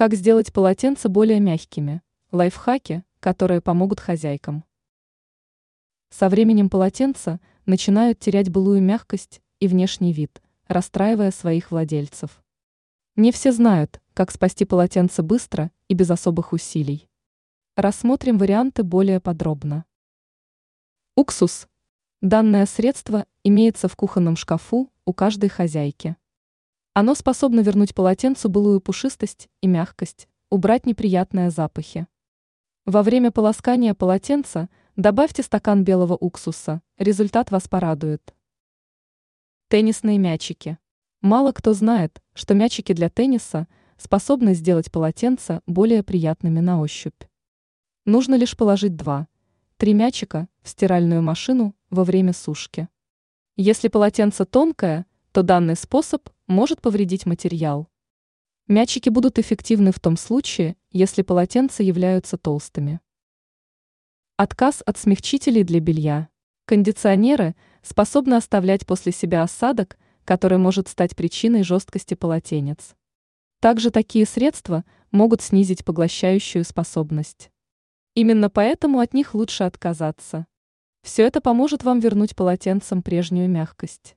Как сделать полотенца более мягкими? Лайфхаки, которые помогут хозяйкам. Со временем полотенца начинают терять былую мягкость и внешний вид, расстраивая своих владельцев. Не все знают, как спасти полотенце быстро и без особых усилий. Рассмотрим варианты более подробно. Уксус. Данное средство имеется в кухонном шкафу у каждой хозяйки. Оно способно вернуть полотенцу былую пушистость и мягкость, убрать неприятные запахи. Во время полоскания полотенца добавьте стакан белого уксуса, результат вас порадует. Теннисные мячики. Мало кто знает, что мячики для тенниса способны сделать полотенца более приятными на ощупь. Нужно лишь положить два, три мячика в стиральную машину во время сушки. Если полотенце тонкое, то данный способ может повредить материал. Мячики будут эффективны в том случае, если полотенца являются толстыми. Отказ от смягчителей для белья. Кондиционеры способны оставлять после себя осадок, который может стать причиной жесткости полотенец. Также такие средства могут снизить поглощающую способность. Именно поэтому от них лучше отказаться. Все это поможет вам вернуть полотенцам прежнюю мягкость.